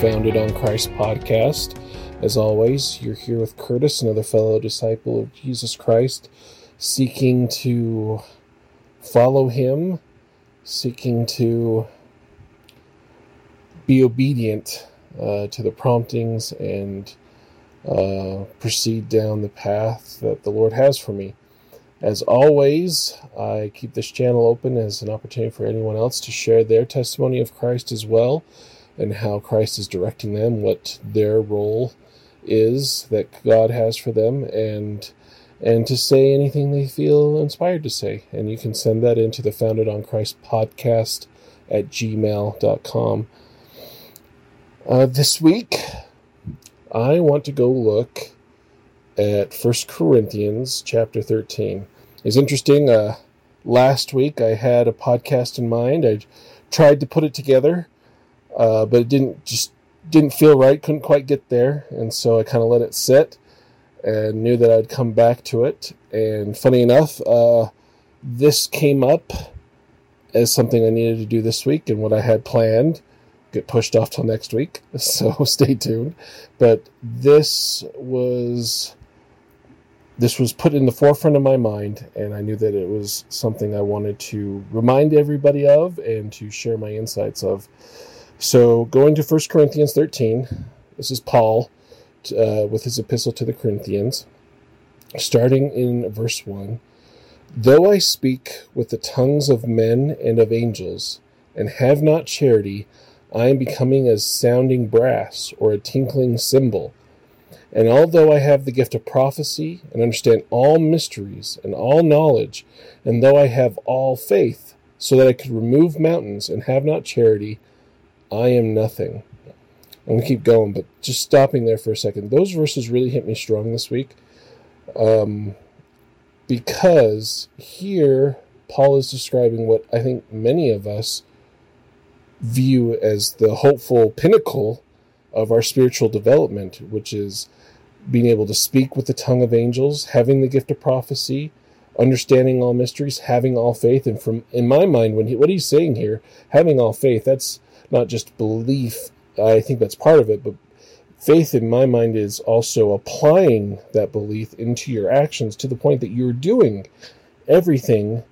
Founded on Christ podcast. As always, you're here with Curtis, another fellow disciple of Jesus Christ, seeking to follow him, seeking to be obedient uh, to the promptings and uh, proceed down the path that the Lord has for me. As always, I keep this channel open as an opportunity for anyone else to share their testimony of Christ as well and how Christ is directing them, what their role is that God has for them, and and to say anything they feel inspired to say. And you can send that into the Founded on Christ podcast at gmail.com. Uh, this week, I want to go look at First Corinthians chapter 13. It's interesting. Uh, last week, I had a podcast in mind. I tried to put it together uh, but it didn't just didn't feel right. Couldn't quite get there, and so I kind of let it sit and knew that I'd come back to it. And funny enough, uh, this came up as something I needed to do this week, and what I had planned get pushed off till next week. So stay tuned. But this was this was put in the forefront of my mind, and I knew that it was something I wanted to remind everybody of and to share my insights of. So, going to 1 Corinthians 13, this is Paul uh, with his epistle to the Corinthians, starting in verse 1. Though I speak with the tongues of men and of angels, and have not charity, I am becoming as sounding brass or a tinkling cymbal. And although I have the gift of prophecy and understand all mysteries and all knowledge, and though I have all faith, so that I could remove mountains and have not charity, I am nothing. I'm going to keep going, but just stopping there for a second. Those verses really hit me strong this week um, because here Paul is describing what I think many of us view as the hopeful pinnacle of our spiritual development, which is being able to speak with the tongue of angels, having the gift of prophecy, understanding all mysteries, having all faith. And from in my mind, when he, what he's saying here, having all faith, that's not just belief. I think that's part of it, but faith in my mind is also applying that belief into your actions to the point that you're doing everything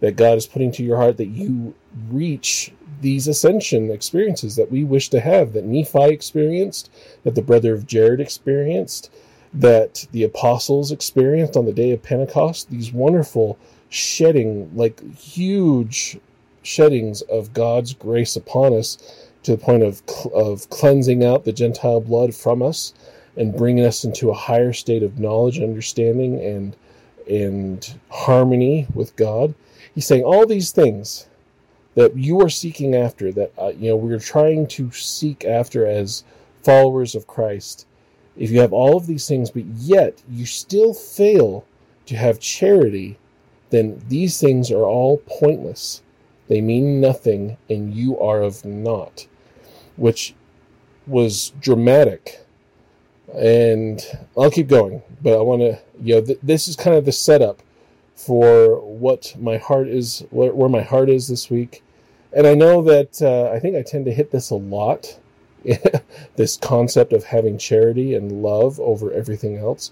that God is putting to your heart that you reach these ascension experiences that we wish to have, that Nephi experienced, that the brother of Jared experienced, that the apostles experienced on the day of Pentecost, these wonderful shedding, like huge sheddings of God's grace upon us to the point of, of cleansing out the Gentile blood from us and bringing us into a higher state of knowledge, understanding, and and harmony with God. He's saying all these things that you are seeking after, that uh, you know we're trying to seek after as followers of Christ. If you have all of these things, but yet you still fail to have charity, then these things are all pointless. They mean nothing, and you are of naught, which was dramatic. And I'll keep going, but I want to, you know, th- this is kind of the setup for what my heart is, where, my heart is this week. And I know that uh, I think I tend to hit this a lot this concept of having charity and love over everything else.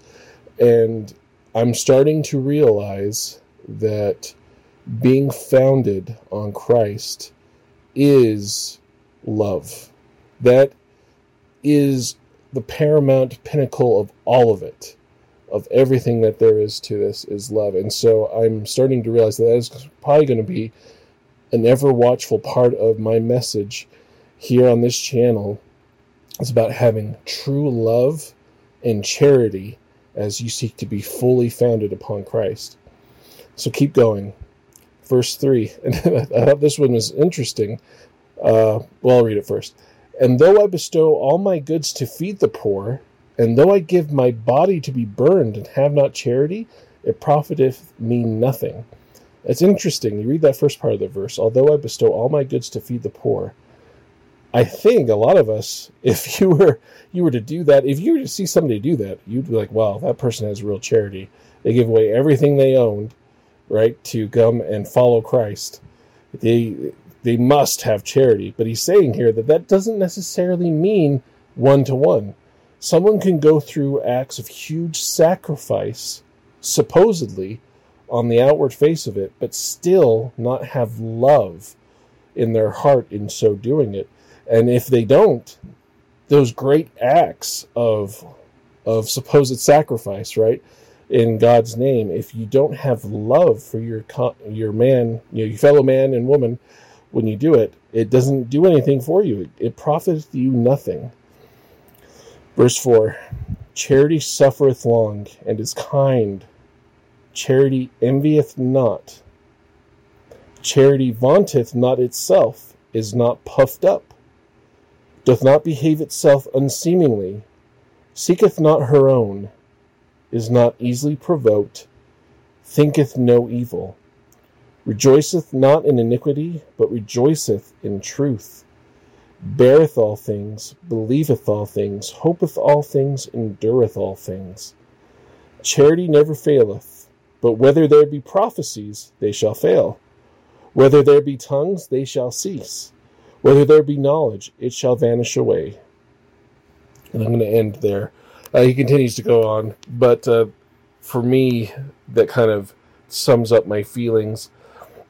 And I'm starting to realize that being founded on Christ is love. That is the paramount pinnacle of all of it, of everything that there is to this is love. And so I'm starting to realize that that is probably going to be an ever watchful part of my message here on this channel. It's about having true love and charity as you seek to be fully founded upon Christ. So keep going verse 3. And I thought this one was interesting. Uh, well, I'll read it first. And though I bestow all my goods to feed the poor, and though I give my body to be burned and have not charity, it profiteth me nothing. It's interesting. You read that first part of the verse. Although I bestow all my goods to feed the poor, I think a lot of us, if you were you were to do that, if you were to see somebody do that, you'd be like, "Wow, that person has real charity. They give away everything they owned right, to come and follow Christ. They they must have charity. But he's saying here that that doesn't necessarily mean one to one. Someone can go through acts of huge sacrifice, supposedly, on the outward face of it, but still not have love in their heart in so doing it. And if they don't, those great acts of of supposed sacrifice, right, in God's name, if you don't have love for your your man, you know, your fellow man and woman, when you do it, it doesn't do anything for you. It profits you nothing. Verse 4 Charity suffereth long and is kind. Charity envieth not. Charity vaunteth not itself, is not puffed up, doth not behave itself unseemingly, seeketh not her own, is not easily provoked, thinketh no evil, rejoiceth not in iniquity, but rejoiceth in truth, beareth all things, believeth all things, hopeth all things, endureth all things. Charity never faileth, but whether there be prophecies, they shall fail. Whether there be tongues, they shall cease. Whether there be knowledge, it shall vanish away. And I'm going to end there. Uh, he continues to go on, but uh, for me, that kind of sums up my feelings.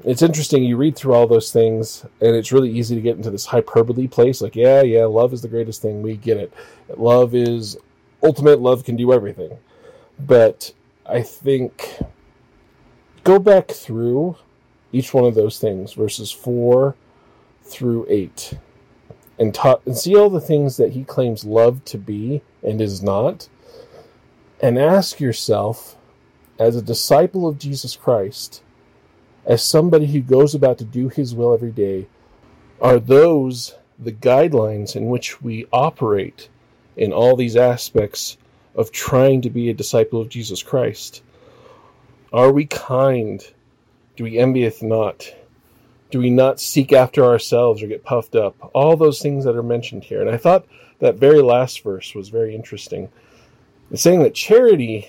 It's interesting. You read through all those things, and it's really easy to get into this hyperbole place. Like, yeah, yeah, love is the greatest thing. We get it. Love is ultimate. Love can do everything. But I think go back through each one of those things, verses 4 through 8, and, ta- and see all the things that he claims love to be and is not, and ask yourself, as a disciple of Jesus Christ, as somebody who goes about to do his will every day, are those the guidelines in which we operate in all these aspects of trying to be a disciple of Jesus Christ? Are we kind do we envieth not? Do we not seek after ourselves or get puffed up? All those things that are mentioned here. And I thought that very last verse was very interesting. It's saying that charity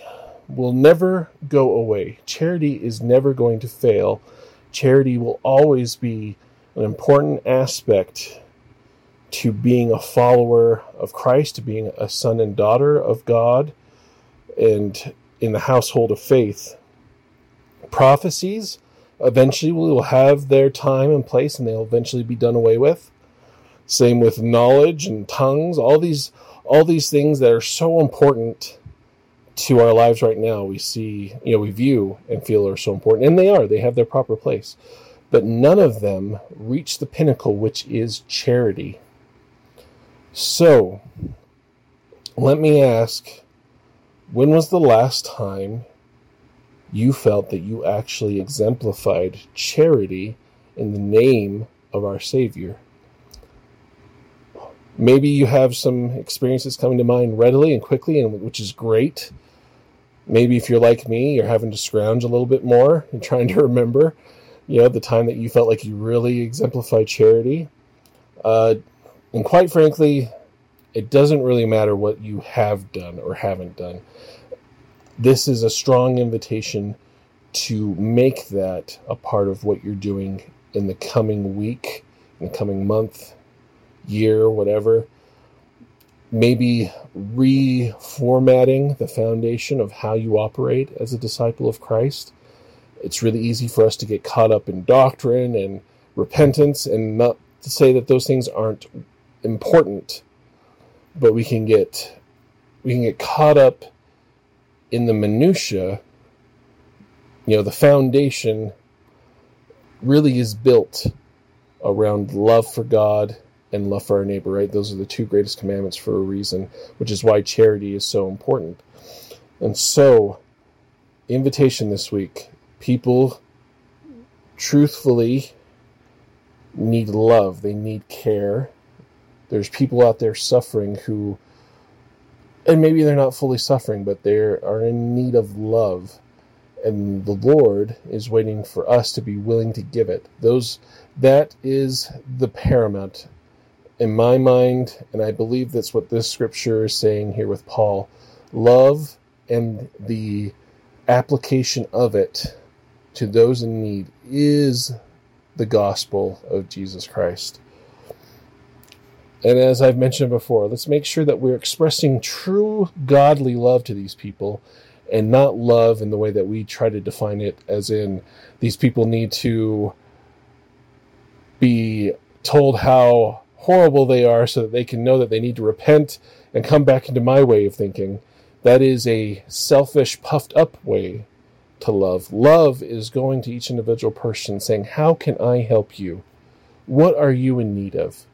will never go away. Charity is never going to fail. Charity will always be an important aspect to being a follower of Christ, to being a son and daughter of God, and in the household of faith. Prophecies eventually we will have their time and place and they'll eventually be done away with. Same with knowledge and tongues, all these all these things that are so important to our lives right now. We see, you know, we view and feel are so important, and they are. They have their proper place, but none of them reach the pinnacle, which is charity. So, let me ask: When was the last time you felt that you actually exemplified charity in the name of our Savior. Maybe you have some experiences coming to mind readily and quickly, and which is great. Maybe if you're like me, you're having to scrounge a little bit more and trying to remember, you know, the time that you felt like you really exemplified charity. Uh, and quite frankly, it doesn't really matter what you have done or haven't done this is a strong invitation to make that a part of what you're doing in the coming week, in the coming month, year, whatever. Maybe reformatting the foundation of how you operate as a disciple of Christ. It's really easy for us to get caught up in doctrine and repentance, and not to say that those things aren't important, but we can get we can get caught up in the minutia, you know, the foundation really is built around love for God and love for our neighbor, right? Those are the two greatest commandments for a reason, which is why charity is so important. And so, invitation this week people truthfully need love, they need care. There's people out there suffering who and maybe they're not fully suffering, but they are in need of love. And the Lord is waiting for us to be willing to give it. Those that is the paramount in my mind, and I believe that's what this scripture is saying here with Paul. Love and the application of it to those in need is the gospel of Jesus Christ. And as I've mentioned before, let's make sure that we're expressing true godly love to these people and not love in the way that we try to define it, as in these people need to be told how horrible they are so that they can know that they need to repent and come back into my way of thinking. That is a selfish, puffed up way to love. Love is going to each individual person saying, How can I help you? What are you in need of?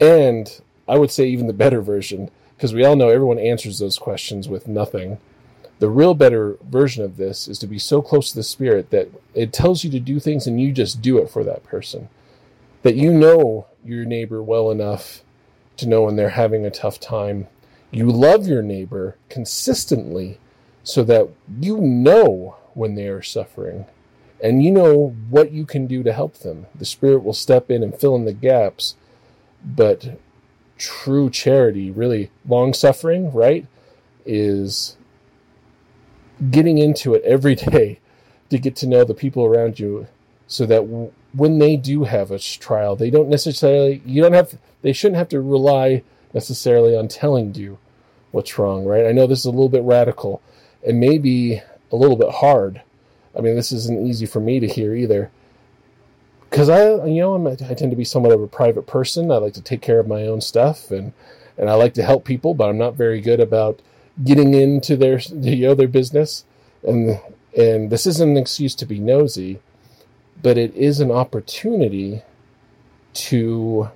And I would say, even the better version, because we all know everyone answers those questions with nothing. The real better version of this is to be so close to the Spirit that it tells you to do things and you just do it for that person. That you know your neighbor well enough to know when they're having a tough time. You love your neighbor consistently so that you know when they are suffering and you know what you can do to help them. The Spirit will step in and fill in the gaps, but true charity, really long suffering, right, is getting into it every day to get to know the people around you so that w- when they do have a trial, they don't necessarily, you don't have, they shouldn't have to rely necessarily on telling you what's wrong, right? I know this is a little bit radical and maybe a little bit hard. I mean, this isn't easy for me to hear either. Because I, you know, I'm, I tend to be somewhat of a private person. I like to take care of my own stuff, and and I like to help people, but I'm not very good about getting into their you know their business. And and this isn't an excuse to be nosy, but it is an opportunity to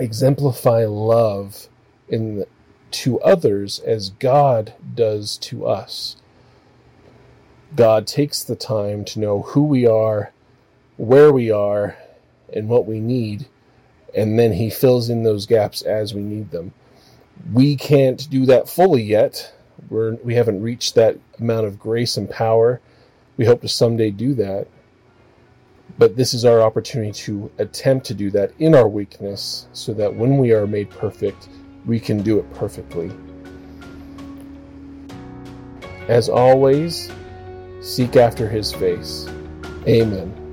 exemplify love in the, to others as God does to us. God takes the time to know who we are, where we are, and what we need, and then He fills in those gaps as we need them. We can't do that fully yet. We're, we haven't reached that amount of grace and power. We hope to someday do that. But this is our opportunity to attempt to do that in our weakness so that when we are made perfect, we can do it perfectly. As always, seek after his face. Amen.